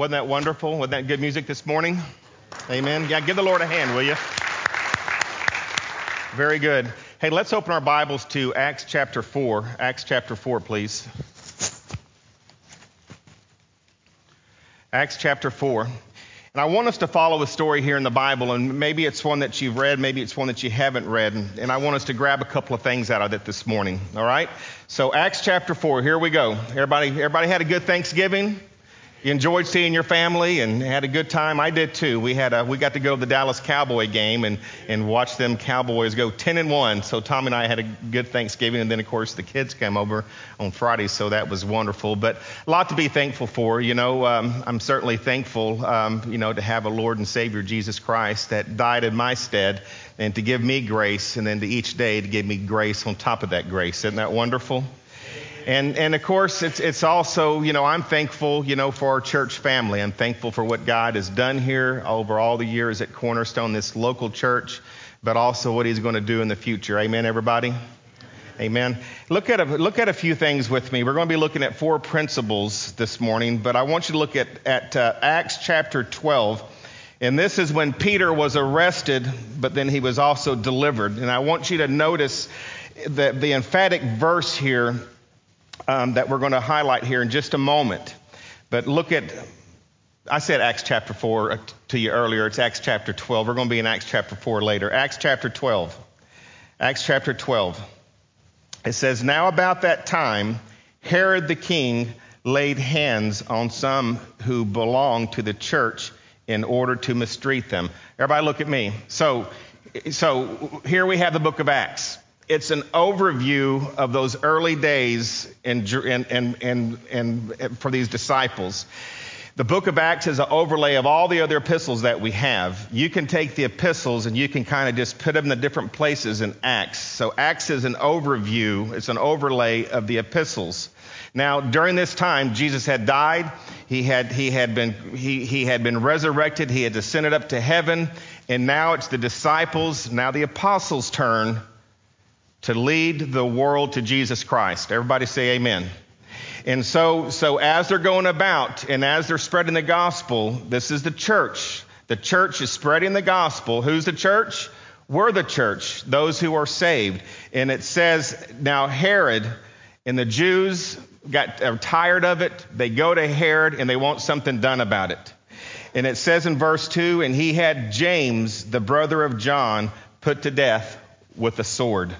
wasn't that wonderful? Wasn't that good music this morning? Amen. Yeah, give the Lord a hand, will you? Very good. Hey, let's open our Bibles to Acts chapter 4. Acts chapter 4, please. Acts chapter 4. And I want us to follow a story here in the Bible, and maybe it's one that you've read, maybe it's one that you haven't read, and I want us to grab a couple of things out of it this morning. All right? So Acts chapter 4, here we go. Everybody, everybody had a good Thanksgiving? You enjoyed seeing your family and had a good time. I did too. We had a, we got to go to the Dallas Cowboy game and, and watch them Cowboys go 10 and 1. So Tom and I had a good Thanksgiving. And then, of course, the kids came over on Friday. So that was wonderful. But a lot to be thankful for. You know, um, I'm certainly thankful, um, you know, to have a Lord and Savior, Jesus Christ, that died in my stead and to give me grace and then to each day to give me grace on top of that grace. Isn't that wonderful? And, and of course, it's, it's also, you know, I'm thankful, you know, for our church family. I'm thankful for what God has done here over all the years at Cornerstone, this local church, but also what He's going to do in the future. Amen, everybody? Amen. Look at, a, look at a few things with me. We're going to be looking at four principles this morning, but I want you to look at, at uh, Acts chapter 12. And this is when Peter was arrested, but then he was also delivered. And I want you to notice the, the emphatic verse here um, that we're going to highlight here in just a moment. But look at, I said Acts chapter 4 uh, to you earlier. It's Acts chapter 12. We're going to be in Acts chapter 4 later. Acts chapter 12. Acts chapter 12. It says, Now about that time, Herod the king laid hands on some who belonged to the church in order to mistreat them. Everybody look at me. So, so here we have the book of Acts it's an overview of those early days in, in, in, in, for these disciples. The book of Acts is an overlay of all the other epistles that we have. You can take the epistles and you can kind of just put them in the different places in Acts. So Acts is an overview, it's an overlay of the epistles. Now, during this time, Jesus had died. He had, he had, been, he, he had been resurrected. He had descended up to heaven. And now it's the disciples, now the apostles' turn to lead the world to Jesus Christ. Everybody say amen. And so, so as they're going about and as they're spreading the gospel, this is the church. The church is spreading the gospel. Who's the church? We're the church, those who are saved. And it says, now Herod and the Jews got are tired of it. They go to Herod and they want something done about it. And it says in verse 2 and he had James, the brother of John, put to death with a sword.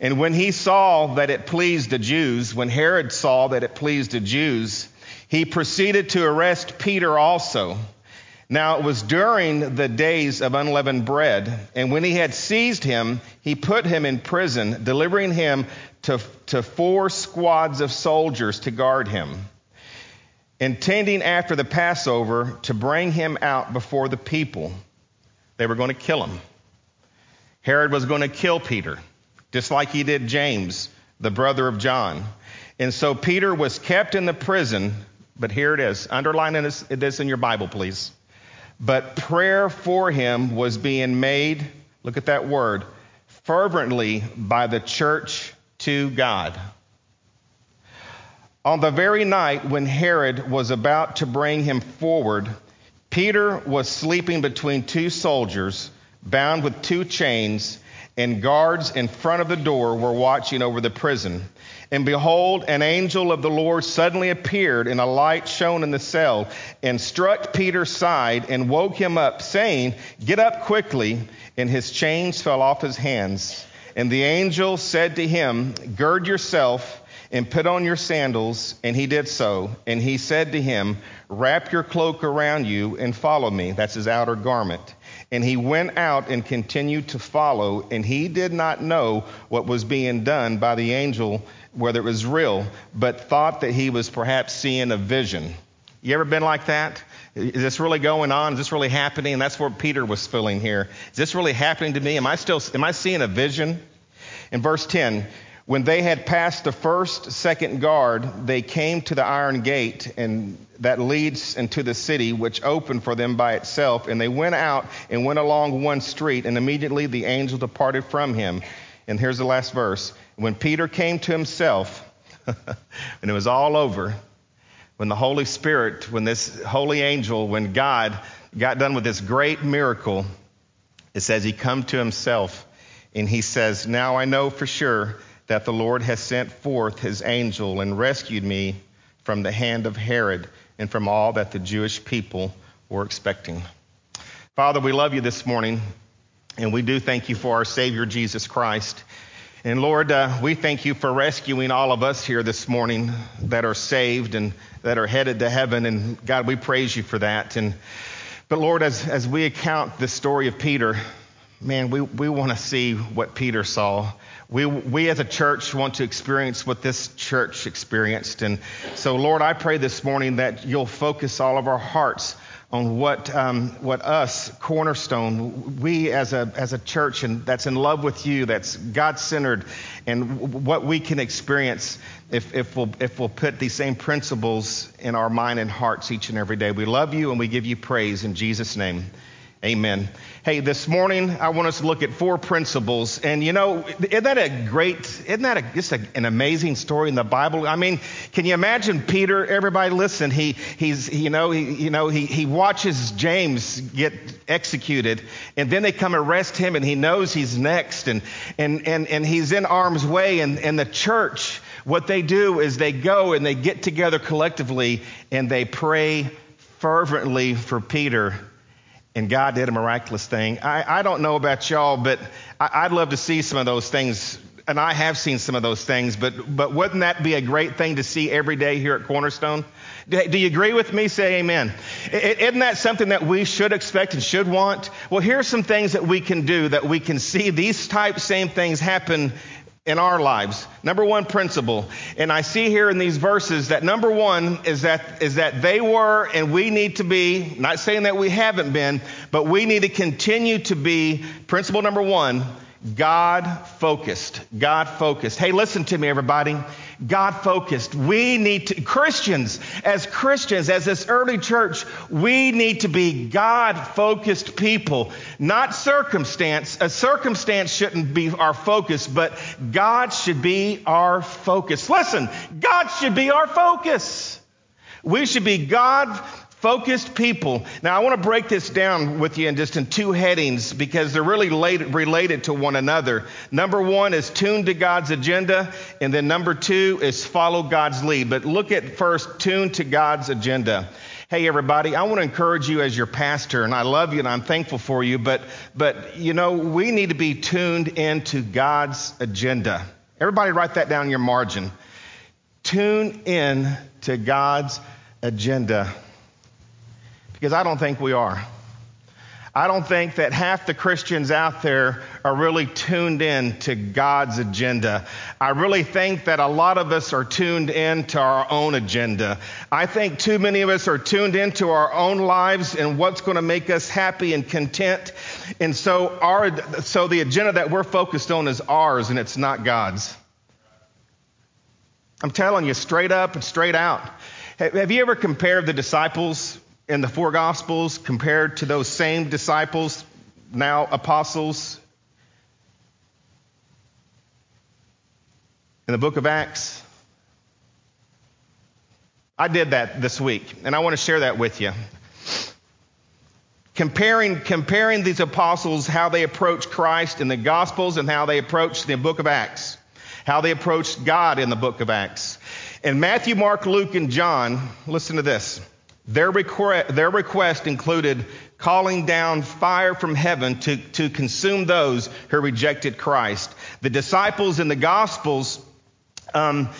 And when he saw that it pleased the Jews, when Herod saw that it pleased the Jews, he proceeded to arrest Peter also. Now it was during the days of unleavened bread, and when he had seized him, he put him in prison, delivering him to, to four squads of soldiers to guard him, intending after the Passover to bring him out before the people. They were going to kill him. Herod was going to kill Peter just like he did James, the brother of John. And so Peter was kept in the prison, but here it is. Underline this, this in your Bible, please. But prayer for him was being made, look at that word, fervently by the church to God. On the very night when Herod was about to bring him forward, Peter was sleeping between two soldiers, bound with two chains and guards in front of the door were watching over the prison. And behold, an angel of the Lord suddenly appeared, and a light shone in the cell, and struck Peter's side, and woke him up, saying, Get up quickly. And his chains fell off his hands. And the angel said to him, Gird yourself and put on your sandals. And he did so. And he said to him, Wrap your cloak around you and follow me. That's his outer garment. And he went out and continued to follow, and he did not know what was being done by the angel, whether it was real, but thought that he was perhaps seeing a vision. You ever been like that? Is this really going on? Is this really happening? And that's what Peter was feeling here. Is this really happening to me? Am I still am I seeing a vision? In verse 10, when they had passed the first, second guard, they came to the iron gate and that leads into the city, which opened for them by itself. And they went out and went along one street, and immediately the angel departed from him. And here's the last verse. When Peter came to himself, and it was all over, when the Holy Spirit, when this holy angel, when God got done with this great miracle, it says he come to himself and he says, Now I know for sure that the Lord has sent forth his angel and rescued me from the hand of Herod and from all that the Jewish people were expecting. Father, we love you this morning, and we do thank you for our Savior Jesus Christ. And Lord, uh, we thank you for rescuing all of us here this morning that are saved and that are headed to heaven. And God, we praise you for that. And but Lord, as, as we account the story of Peter, man, we, we want to see what Peter saw. We, we as a church want to experience what this church experienced. And so, Lord, I pray this morning that you'll focus all of our hearts on what, um, what us, Cornerstone, we as a, as a church and that's in love with you, that's God centered, and what we can experience if, if, we'll, if we'll put these same principles in our mind and hearts each and every day. We love you and we give you praise in Jesus' name. Amen. Hey, this morning I want us to look at four principles, and you know, isn't that a great, isn't that a, just a, an amazing story in the Bible? I mean, can you imagine Peter? Everybody, listen. He, he's, you know, he, you know, he, he watches James get executed, and then they come arrest him, and he knows he's next, and and and and he's in harm's way, and and the church, what they do is they go and they get together collectively, and they pray fervently for Peter and God did a miraculous thing. I, I don't know about y'all, but I, would love to see some of those things. And I have seen some of those things, but, but wouldn't that be a great thing to see every day here at Cornerstone? Do, do you agree with me? Say amen. Isn't that something that we should expect and should want? Well, here's some things that we can do that we can see these type same things happen in our lives. Number one principle, and I see here in these verses that number one is that, is that they were and we need to be, not saying that we haven't been, but we need to continue to be, principle number one, God focused. God focused. Hey, listen to me, everybody. God focused. We need to, Christians, as Christians, as this early church, we need to be God focused people, not circumstance. A circumstance shouldn't be our focus, but God should be our focus. Listen, God should be our focus. We should be God Focused people. Now, I want to break this down with you in just in two headings because they're really related to one another. Number one is tune to God's agenda, and then number two is follow God's lead. But look at first, tune to God's agenda. Hey, everybody, I want to encourage you as your pastor, and I love you and I'm thankful for you, but, but, you know, we need to be tuned into God's agenda. Everybody write that down in your margin. Tune in to God's agenda because I don't think we are. I don't think that half the Christians out there are really tuned in to God's agenda. I really think that a lot of us are tuned in to our own agenda. I think too many of us are tuned into our own lives and what's going to make us happy and content. And so our, so the agenda that we're focused on is ours and it's not God's. I'm telling you straight up and straight out. Have you ever compared the disciples in the four Gospels compared to those same disciples, now apostles, in the book of Acts? I did that this week, and I want to share that with you. Comparing, comparing these apostles, how they approached Christ in the Gospels and how they approached the book of Acts, how they approached God in the book of Acts. In Matthew, Mark, Luke, and John, listen to this. Their, request, their request included calling down fire from heaven to, to consume those who rejected Christ. The disciples in the Gospels, um,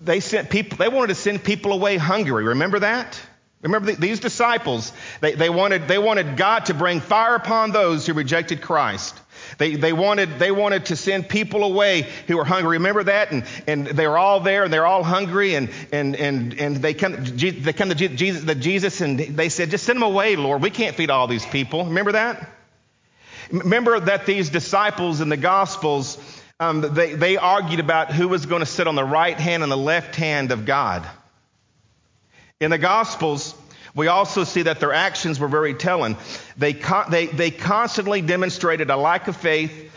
they sent people, they wanted to send people away hungry. Remember that? Remember these disciples, they, they, wanted, they wanted God to bring fire upon those who rejected Christ. They, they, wanted, they wanted to send people away who were hungry. Remember that? And, and they were all there and they're all hungry and, and, and, and they, come, they come to Jesus, the Jesus and they said, just send them away, Lord. We can't feed all these people. Remember that? Remember that these disciples in the Gospels, um, they, they argued about who was going to sit on the right hand and the left hand of God. In the Gospels, we also see that their actions were very telling. They, they, they constantly demonstrated a lack of faith.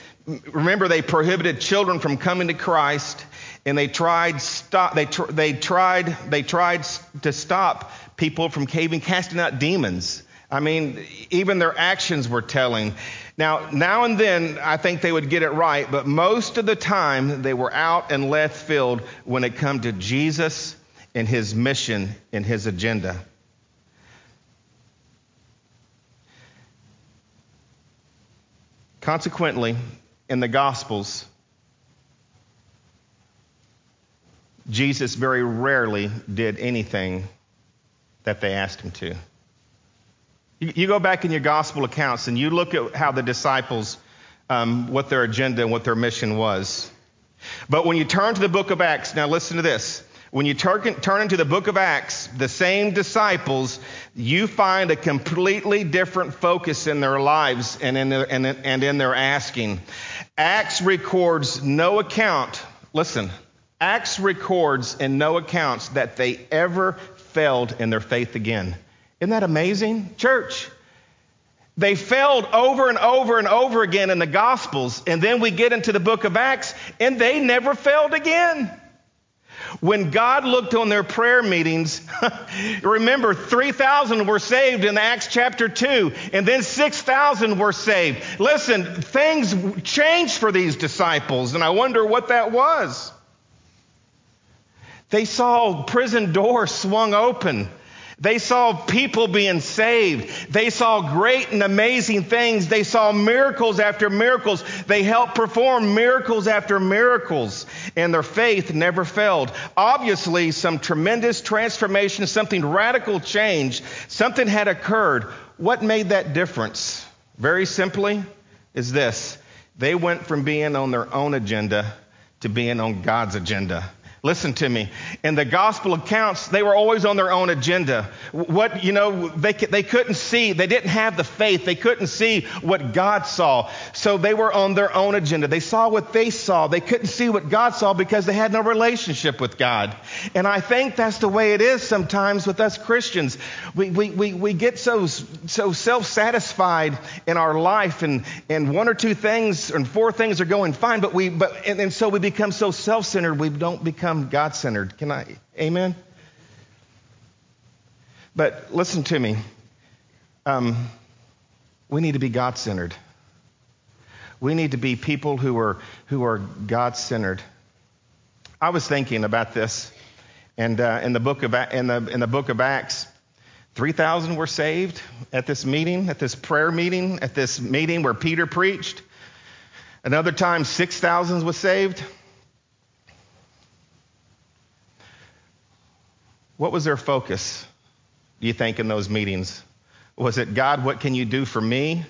Remember, they prohibited children from coming to Christ. and they tried stop they, tr- they tried they tried to stop people from caving casting out demons i mean even their actions were telling now now and then i think they would get it right but most of the time they were out and left field when it come to jesus and his mission and his agenda consequently in the gospels Jesus very rarely did anything that they asked him to. You, go back in your gospel accounts and you look at how the disciples, um, what their agenda and what their mission was. But when you turn to the book of Acts, now listen to this. When you turn, turn into the book of Acts, the same disciples, you find a completely different focus in their lives and in their, and, and in their asking. Acts records no account, listen, Acts records in no accounts that they ever failed in their faith again. Isn't that amazing? Church, they failed over and over and over again in the Gospels, and then we get into the book of Acts, and they never failed again. When God looked on their prayer meetings, remember 3,000 were saved in Acts chapter 2, and then 6,000 were saved. Listen, things changed for these disciples, and I wonder what that was. They saw prison doors swung open. They saw people being saved. They saw great and amazing things. They saw miracles after miracles. They helped perform miracles after miracles, and their faith never failed. Obviously, some tremendous transformation, something radical change, something had occurred. What made that difference? Very simply, is this they went from being on their own agenda to being on God's agenda. Listen to me. In the gospel accounts, they were always on their own agenda. What, you know, they, they couldn't see, they didn't have the faith, they couldn't see what God saw. So they were on their own agenda. They saw what they saw. They couldn't see what God saw because they had no relationship with God. And I think that's the way it is sometimes with us Christians. We, we, we, we get so, so self satisfied in our life, and, and one or two things and four things are going fine, but we, but, and, and so we become so self centered, we don't become become God centered. Can I? Amen? But listen to me. Um, we need to be God centered. We need to be people who are, who are God centered. I was thinking about this, and uh, in, the book of, in, the, in the book of Acts, 3,000 were saved at this meeting, at this prayer meeting, at this meeting where Peter preached. Another time, 6,000 was saved. What was their focus, do you think, in those meetings? Was it, God, what can you do for me?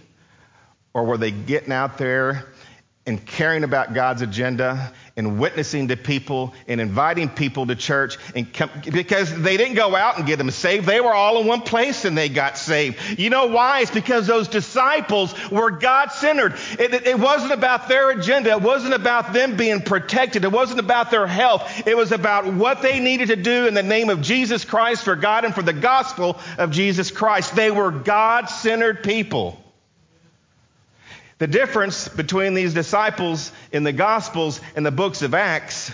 Or were they getting out there and caring about God's agenda and witnessing to people and inviting people to church and come, because they didn't go out and get them saved. They were all in one place and they got saved. You know why? It's because those disciples were God centered. It, it, it wasn't about their agenda. It wasn't about them being protected. It wasn't about their health. It was about what they needed to do in the name of Jesus Christ for God and for the gospel of Jesus Christ. They were God centered people. The difference between these disciples in the Gospels and the books of Acts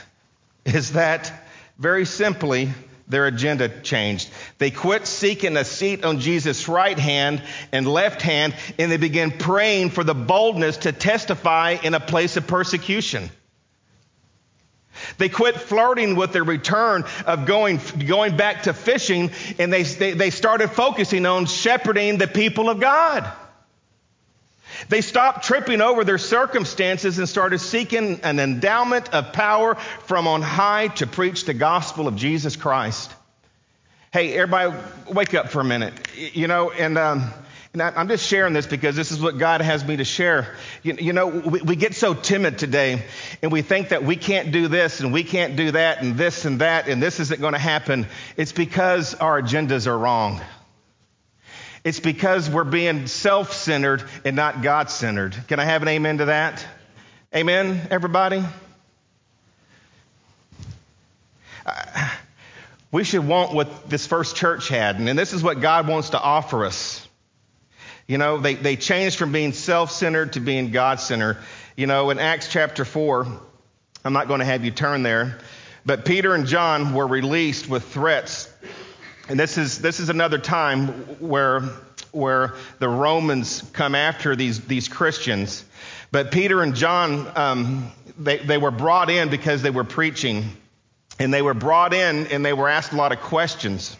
is that, very simply, their agenda changed. They quit seeking a seat on Jesus' right hand and left hand, and they began praying for the boldness to testify in a place of persecution. They quit flirting with the return of going, going back to fishing, and they, they, they started focusing on shepherding the people of God. They stopped tripping over their circumstances and started seeking an endowment of power from on high to preach the gospel of Jesus Christ. Hey, everybody, wake up for a minute. You know, and, um, and I'm just sharing this because this is what God has me to share. You, you know, we, we get so timid today and we think that we can't do this and we can't do that and this and that and this isn't going to happen. It's because our agendas are wrong. It's because we're being self centered and not God centered. Can I have an amen to that? Amen, everybody? Uh, we should want what this first church had, and this is what God wants to offer us. You know, they, they changed from being self centered to being God centered. You know, in Acts chapter 4, I'm not going to have you turn there. But Peter and John were released with threats. And this is, this is another time where, where the Romans come after these, these Christians. But Peter and John, um, they, they were brought in because they were preaching. And they were brought in and they were asked a lot of questions.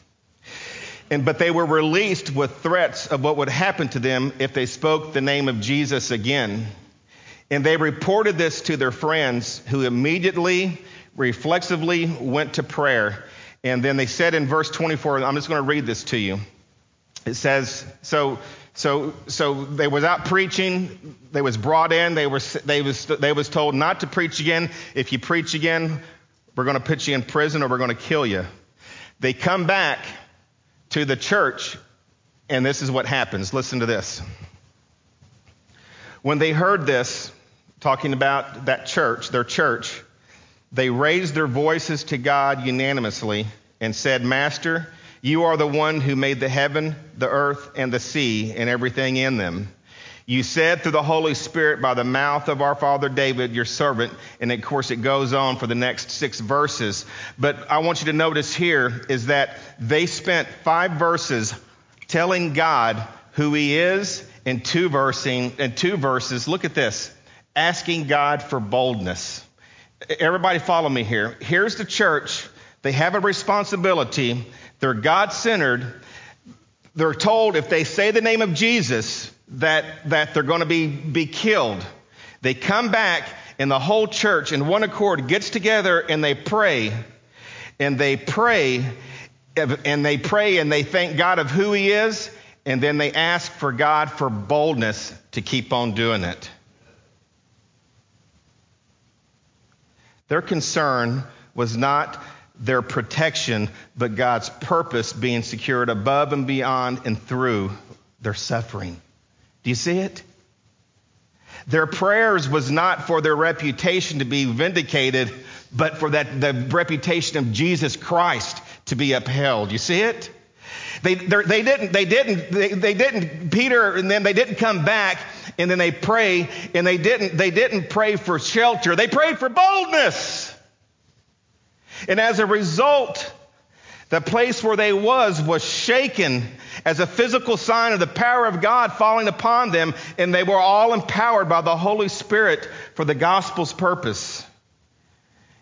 And, but they were released with threats of what would happen to them if they spoke the name of Jesus again. And they reported this to their friends, who immediately, reflexively went to prayer. And then they said in verse 24, I'm just going to read this to you. It says, so, so, so they was out preaching. They was brought in. They were, they was, they was told not to preach again. If you preach again, we're going to put you in prison or we're going to kill you. They come back to the church, and this is what happens. Listen to this. When they heard this, talking about that church, their church, they raised their voices to God unanimously and said, Master, you are the one who made the heaven, the earth, and the sea, and everything in them. You said through the Holy Spirit by the mouth of our father David, your servant, and of course it goes on for the next six verses. But I want you to notice here is that they spent five verses telling God who he is and two versing and two verses. Look at this. Asking God for boldness. Everybody follow me here. Here's the church. They have a responsibility. They're God centered. They're told if they say the name of Jesus, that, that they're going to be, be killed. They come back, and the whole church in one accord gets together and they pray. And they pray, and they pray and they thank God of who He is, and then they ask for God for boldness to keep on doing it. Their concern was not their protection, but God's purpose being secured above and beyond and through their suffering. Do you see it? Their prayers was not for their reputation to be vindicated, but for that the reputation of Jesus Christ to be upheld. You see it? They, they didn't, they didn't, they, they didn't, Peter and then they didn't come back and then they pray and they didn't, they didn't pray for shelter. They prayed for boldness. And as a result, the place where they was was shaken as a physical sign of the power of God falling upon them, and they were all empowered by the Holy Spirit for the gospel's purpose.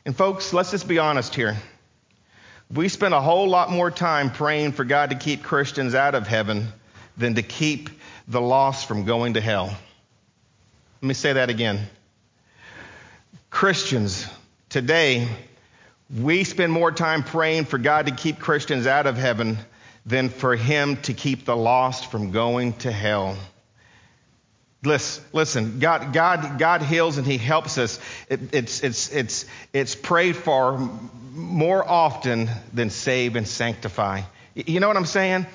And folks, let's just be honest here. We spend a whole lot more time praying for God to keep Christians out of heaven than to keep the lost from going to hell. Let me say that again. Christians today we spend more time praying for God to keep Christians out of heaven than for Him to keep the lost from going to hell. Listen, God, God, God heals and He helps us. It, it's, it's, it's, it's prayed for more often than save and sanctify. You know what I'm saying?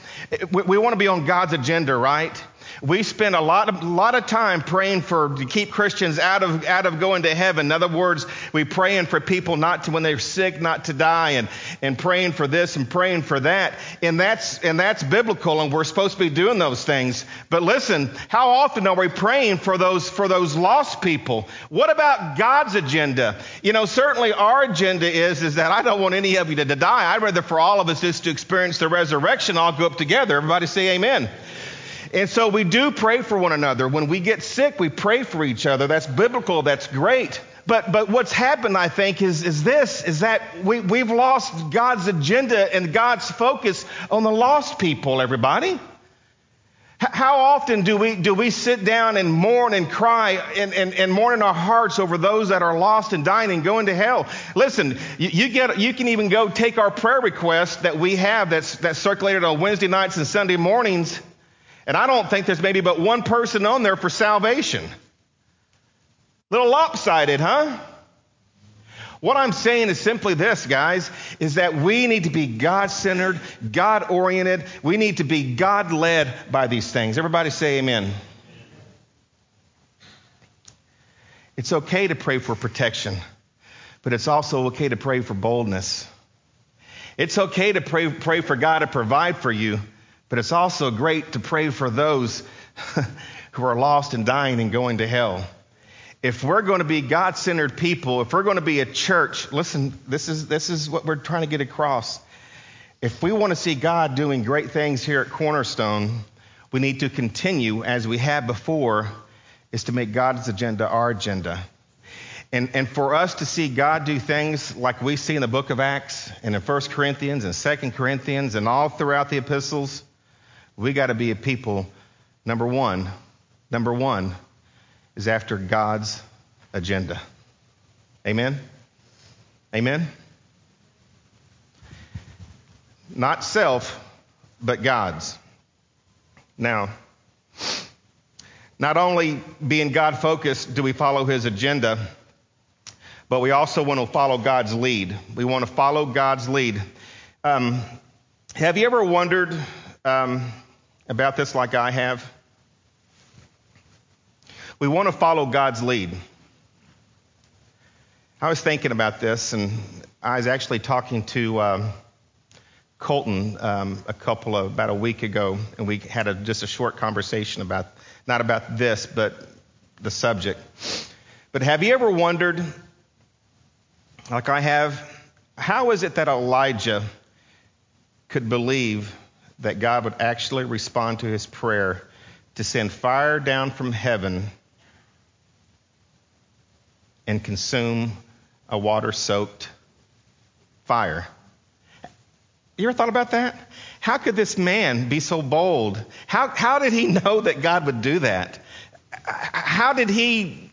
We, we want to be on God's agenda, right? We spend a lot of, lot of time praying for to keep Christians out of, out of going to heaven. In other words, we praying for people not to, when they're sick, not to die, and, and praying for this and praying for that. And that's, and that's biblical, and we're supposed to be doing those things. But listen, how often are we praying for those, for those lost people? What about God's agenda? You know, certainly our agenda is, is that I don't want any of you to die. I'd rather for all of us just to experience the resurrection, all go up together. Everybody say amen. And so we do pray for one another. When we get sick, we pray for each other. That's biblical. That's great. But, but what's happened, I think, is, is this, is that we, we've lost God's agenda and God's focus on the lost people, everybody. How often do we, do we sit down and mourn and cry and, and, and mourn in our hearts over those that are lost and dying and going to hell? Listen, you, you, get, you can even go take our prayer request that we have that's, that's circulated on Wednesday nights and Sunday mornings and I don't think there's maybe but one person on there for salvation. Little lopsided, huh? What I'm saying is simply this, guys, is that we need to be God centered, God oriented. We need to be God led by these things. Everybody say amen. It's okay to pray for protection, but it's also okay to pray for boldness. It's okay to pray, pray for God to provide for you, but it's also great to pray for those who are lost and dying and going to hell. if we're going to be God centered people, if we're going to be a church, listen, this is, this is what we're trying to get across. If we want to see God doing great things here at Cornerstone, we need to continue as we have before, is to make God's agenda our agenda. And, and for us to see God do things like we see in the book of Acts and in 1 Corinthians and 2 Corinthians and all throughout the epistles, we got to be a people, number one, number one, is after God's agenda. Amen? Amen? Not self, but God's. Now, not only being God focused do we follow his agenda, but we also want to follow God's lead. We want to follow God's lead. Um, have you ever wondered um, about this like I have? We want to follow God's lead. I was thinking about this, and I was actually talking to um, Colton um, a couple of about a week ago, and we had a, just a short conversation about not about this, but the subject. But have you ever wondered, like I have, how is it that Elijah could believe that God would actually respond to his prayer to send fire down from heaven and consume a water soaked fire. You ever thought about that? How could this man be so bold? How, how did he know that God would do that? How did he,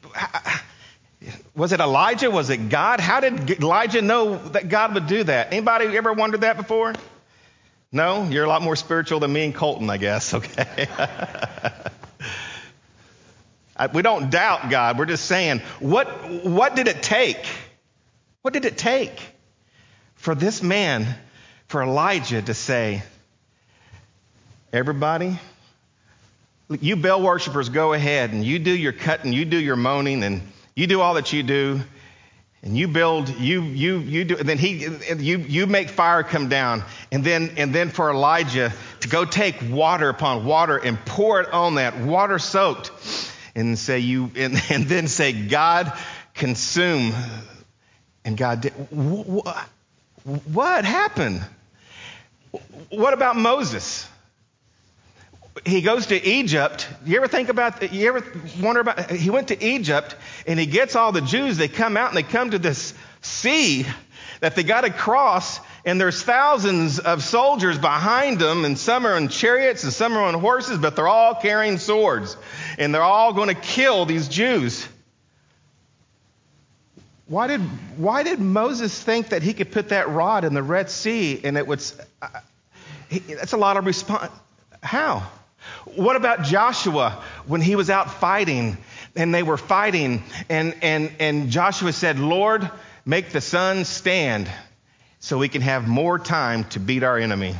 was it Elijah? Was it God? How did Elijah know that God would do that? Anybody ever wondered that before? No? You're a lot more spiritual than me and Colton, I guess, okay? We don't doubt God. We're just saying, what, what did it take? What did it take for this man, for Elijah to say, everybody, you Baal worshippers, go ahead and you do your cutting, you do your moaning, and you do all that you do, and you build, you you you do, and then he you you make fire come down, and then and then for Elijah to go take water upon water and pour it on that water soaked and say you and, and then say God consume and God did what, what happened? What about Moses? He goes to Egypt. You ever think about you ever wonder about he went to Egypt and he gets all the Jews, they come out and they come to this sea that they got to cross and there's thousands of soldiers behind them, and some are on chariots and some are on horses, but they're all carrying swords, and they're all going to kill these Jews. Why did, why did Moses think that he could put that rod in the Red Sea and it would. Uh, he, that's a lot of response. How? What about Joshua when he was out fighting and they were fighting and, and, and Joshua said, Lord, make the sun stand so we can have more time to beat our enemy.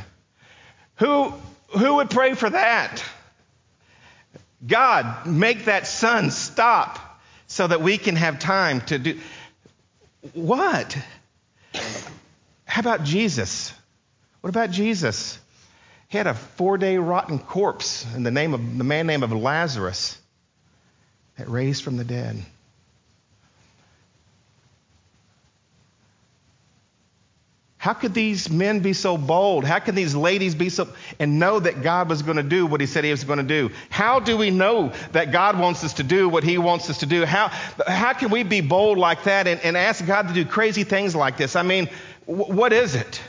Who, who would pray for that? God, make that sun stop so that we can have time to do. What? How about Jesus? What about Jesus? He had a four day rotten corpse in the name of the man name of Lazarus that raised from the dead. How could these men be so bold? How can these ladies be so and know that God was going to do what he said he was going to do? How do we know that God wants us to do what he wants us to do? How, how can we be bold like that and, and ask God to do crazy things like this? I mean, w- what is it?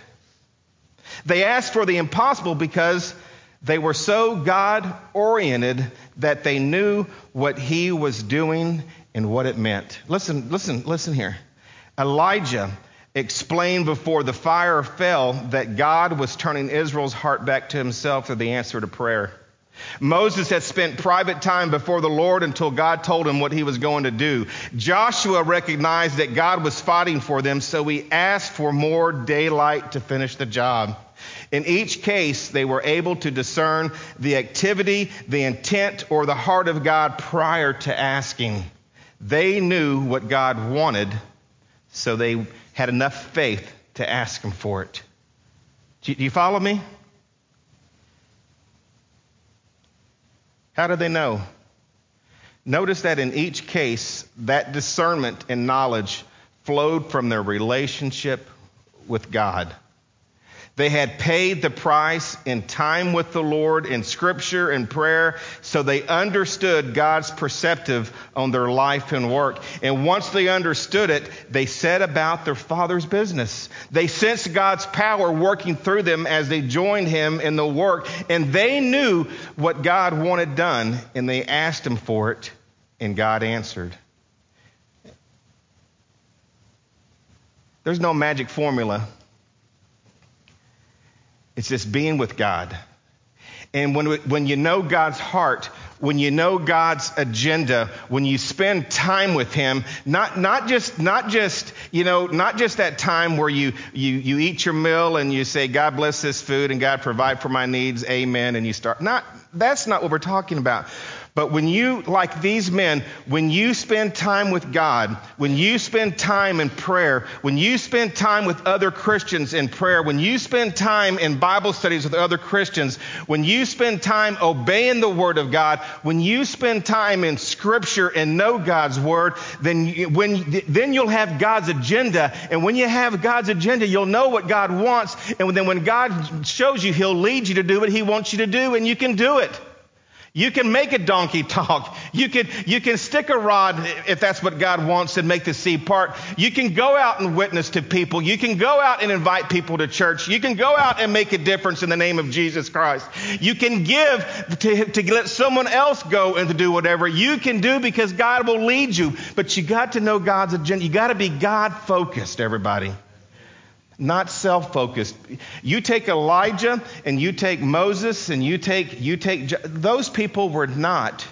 They asked for the impossible because they were so God oriented that they knew what he was doing and what it meant. Listen, listen, listen here. Elijah explained before the fire fell that God was turning Israel's heart back to himself through the answer to prayer. Moses had spent private time before the Lord until God told him what he was going to do. Joshua recognized that God was fighting for them, so he asked for more daylight to finish the job. In each case, they were able to discern the activity, the intent, or the heart of God prior to asking. They knew what God wanted, so they had enough faith to ask him for it. Do you follow me? How do they know? Notice that in each case, that discernment and knowledge flowed from their relationship with God. They had paid the price in time with the Lord, in scripture and prayer, so they understood God's perceptive on their life and work. And once they understood it, they set about their Father's business. They sensed God's power working through them as they joined Him in the work, and they knew what God wanted done, and they asked Him for it, and God answered. There's no magic formula it's just being with God. And when, when you know God's heart, when you know God's agenda, when you spend time with Him, not, not just, not just, you know, not just that time where you, you, you eat your meal and you say, God bless this food and God provide for my needs, amen, and you start, not, that's not what we're talking about. But when you, like these men, when you spend time with God, when you spend time in prayer, when you spend time with other Christians in prayer, when you spend time in Bible studies with other Christians, when you spend time obeying the Word of God, when you spend time in Scripture and know God's Word, then, you, when, then you'll have God's agenda. And when you have God's agenda, you'll know what God wants. And then when God shows you, He'll lead you to do what He wants you to do, and you can do it. You can make a donkey talk. You can, you can stick a rod if that's what God wants and make the sea part. You can go out and witness to people. You can go out and invite people to church. You can go out and make a difference in the name of Jesus Christ. You can give to, to let someone else go and to do whatever you can do because God will lead you. But you got to know God's agenda. You got to be God focused, everybody not self-focused. You take Elijah and you take Moses and you take you take those people were not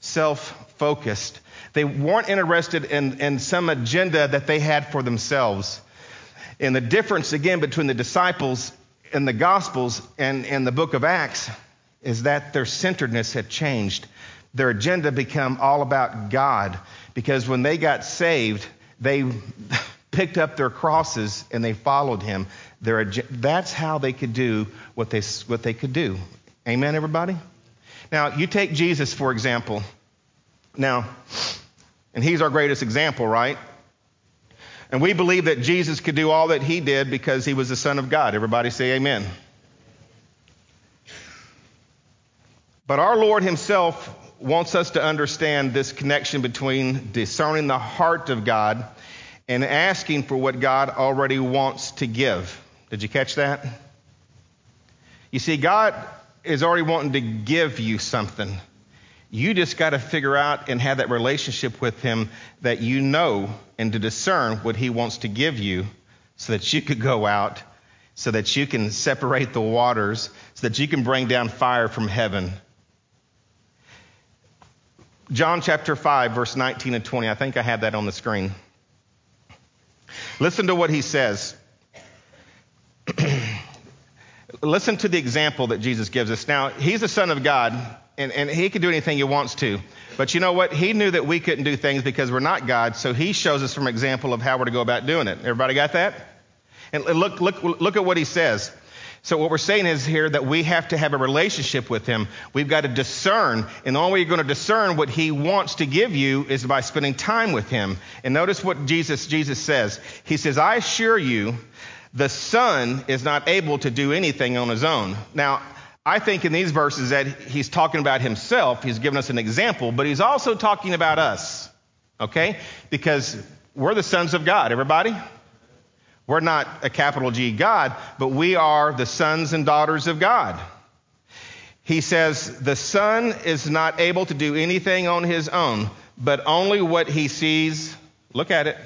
self-focused. They weren't interested in, in some agenda that they had for themselves. And the difference again between the disciples in the Gospels and, and the book of Acts is that their centeredness had changed. Their agenda became all about God because when they got saved, they picked up their crosses and they followed him. that's how they could do what they, what they could do. Amen, everybody? Now, you take Jesus, for example. Now, and he's our greatest example, right? And we believe that Jesus could do all that he did because he was the Son of God. Everybody say amen. But our Lord himself wants us to understand this connection between discerning the heart of God and asking for what God already wants to give. Did you catch that? You see, God is already wanting to give you something. You just got to figure out and have that relationship with Him that you know and to discern what He wants to give you so that you could go out, so that you can separate the waters, so that you can bring down fire from heaven. John chapter 5, verse 19 and 20. I think I have that on the screen. Listen to what he says. Listen to the example that Jesus gives us. Now, he's the Son of God, and, and he can do anything he wants to. But you know what? He knew that we couldn't do things because we're not God, so he shows us from example of how we're to go about doing it. Everybody got that? And look, look, look at what he says. So what we're saying is here that we have to have a relationship with him. We've got to discern, and the only way you're going to discern what he wants to give you is by spending time with him. And notice what Jesus Jesus says. He says, "I assure you, the son is not able to do anything on his own." Now, I think in these verses that he's talking about himself, he's given us an example, but he's also talking about us. Okay? Because we're the sons of God, everybody? We're not a capital G God, but we are the sons and daughters of God. He says, The Son is not able to do anything on his own, but only what he sees, look at it,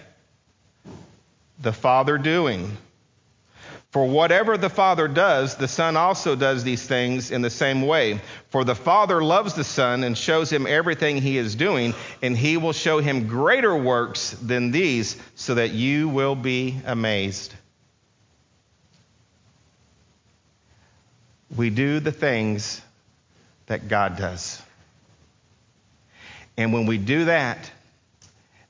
the Father doing. For whatever the Father does, the Son also does these things in the same way. For the Father loves the Son and shows him everything he is doing, and he will show him greater works than these, so that you will be amazed. We do the things that God does. And when we do that,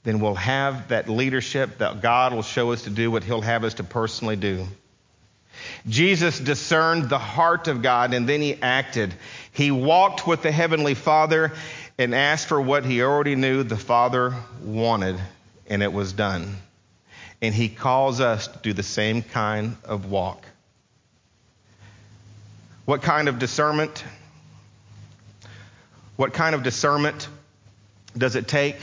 then we'll have that leadership that God will show us to do what he'll have us to personally do. Jesus discerned the heart of God and then he acted. He walked with the Heavenly Father and asked for what he already knew the Father wanted, and it was done. And he calls us to do the same kind of walk. What kind of discernment? What kind of discernment does it take?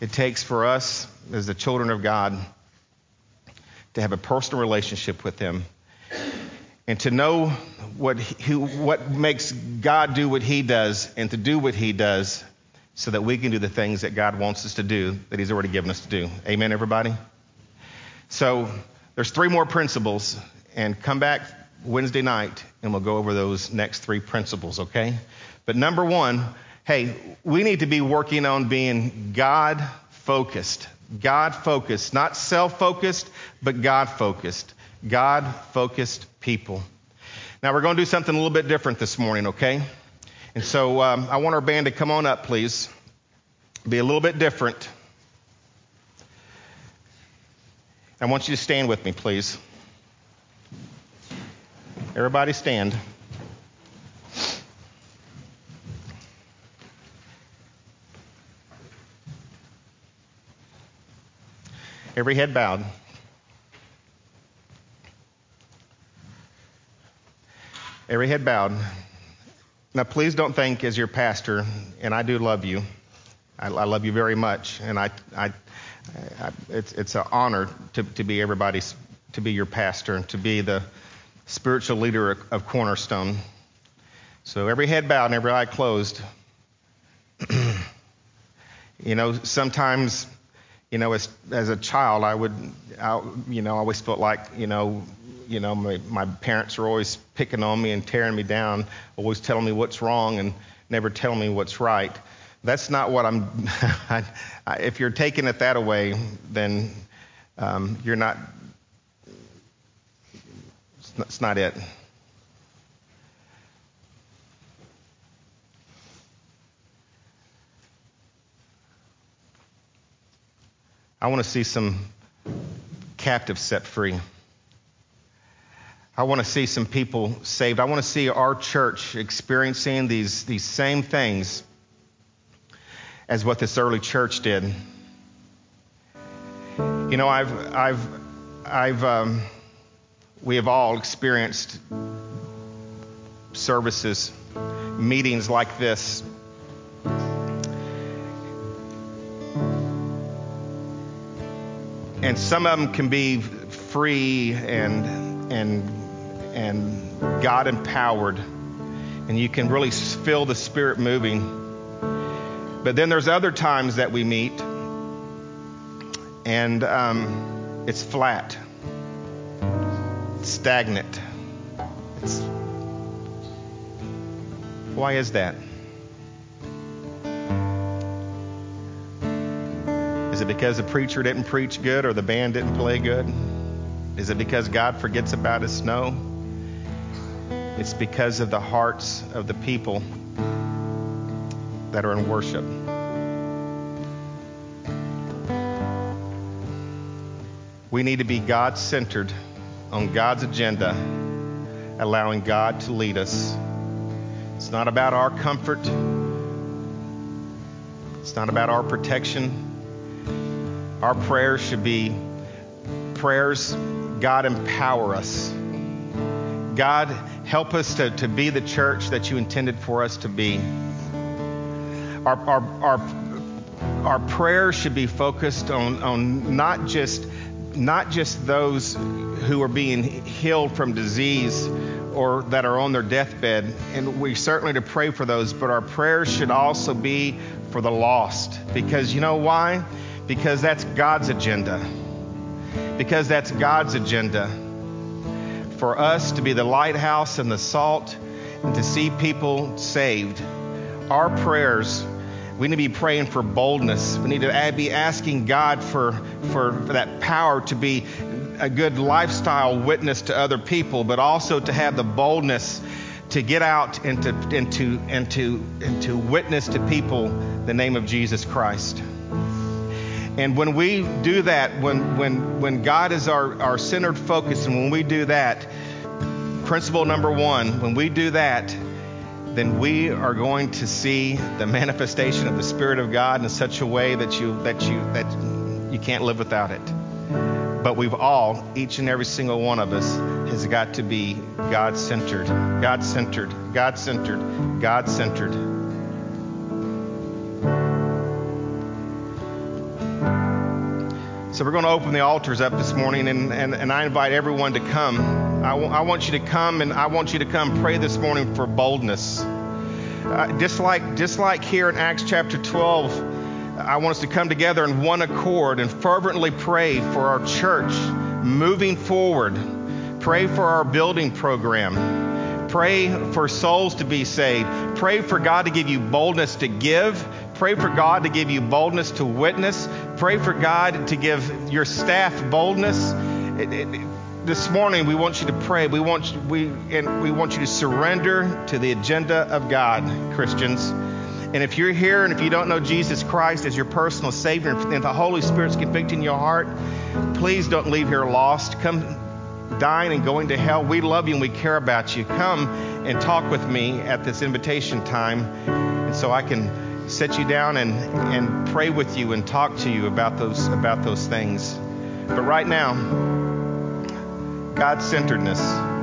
It takes for us, as the children of God, to have a personal relationship with Him and to know what, he, what makes God do what He does and to do what He does so that we can do the things that God wants us to do that He's already given us to do. Amen, everybody? So there's three more principles, and come back Wednesday night and we'll go over those next three principles, okay? But number one, hey, we need to be working on being God focused. God focused, not self focused, but God focused. God focused people. Now, we're going to do something a little bit different this morning, okay? And so um, I want our band to come on up, please. Be a little bit different. I want you to stand with me, please. Everybody stand. Every head bowed. Every head bowed. Now, please don't think, as your pastor, and I do love you. I, I love you very much, and I, I, I it's, it's an honor to, to be everybody's, to be your pastor and to be the spiritual leader of, Cornerstone. So every head bowed and every eye closed. you know, sometimes you know, as, as a child, I would, I, you know, I always felt like, you know, you know, my, my parents were always picking on me and tearing me down, always telling me what's wrong and never telling me what's right. That's not what I'm. I, if you're taking it that away, then um, you're not. Not, it's not it. I want to see some captives set free. I want to see some people saved. I want to see our church experiencing these, these same things as what this early church did. You know, I've, I've, I've, um, we have all experienced services, meetings like this and some of them can be free and and and God empowered, and you can really feel the Spirit moving. But then there's other times that we meet, and um, it's flat, stagnant. It's, why is that? Is it because the preacher didn't preach good or the band didn't play good? Is it because God forgets about his snow? It's because of the hearts of the people that are in worship. We need to be God centered on God's agenda, allowing God to lead us. It's not about our comfort, it's not about our protection. Our prayers should be prayers, God, empower us. God, help us to, to be the church that you intended for us to be. Our, our, our, our prayers should be focused on, on not just not just those who are being healed from disease or that are on their deathbed, and we certainly to pray for those, but our prayers should also be for the lost. Because you know why? because that's God's agenda. Because that's God's agenda. For us to be the lighthouse and the salt and to see people saved. Our prayers, we need to be praying for boldness. We need to be asking God for, for, for that power to be a good lifestyle witness to other people, but also to have the boldness to get out and to, and to, and to, and to witness to people the name of Jesus Christ. And when we do that, when, when, when God is our, our centered focus, and when we do that, principle number one, when we do that, then we are going to see the manifestation of the Spirit of God in such a way that you that you that you can't live without it. But we've all, each and every single one of us, has got to be God centered, God centered, God So we're going to open the altars up this morning, and, and, and I invite everyone to come. I, w- I want you to come, and I want you to come pray this morning for boldness. Uh, just like just like here in Acts chapter 12, I want us to come together in one accord and fervently pray for our church moving forward. Pray for our building program. Pray for souls to be saved. Pray for God to give you boldness to give. Pray for God to give you boldness to witness. Pray for God to give your staff boldness. It, it, this morning we want you to pray. We want you, we and we want you to surrender to the agenda of God, Christians. And if you're here and if you don't know Jesus Christ as your personal Savior and the Holy Spirit's convicting your heart, please don't leave here lost. Come dying and going to hell. We love you and we care about you. Come and talk with me at this invitation time, and so I can sit you down and, and pray with you and talk to you about those about those things. But right now, God centeredness.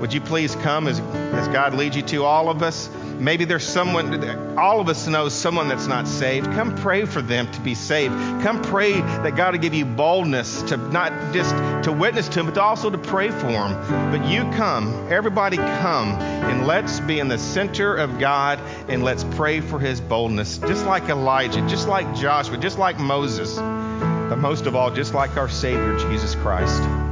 Would you please come as, as God leads you to all of us? Maybe there's someone, all of us know someone that's not saved. Come pray for them to be saved. Come pray that God will give you boldness to not just to witness to them, but also to pray for them. But you come, everybody come, and let's be in the center of God and let's pray for his boldness, just like Elijah, just like Joshua, just like Moses, but most of all, just like our Savior, Jesus Christ.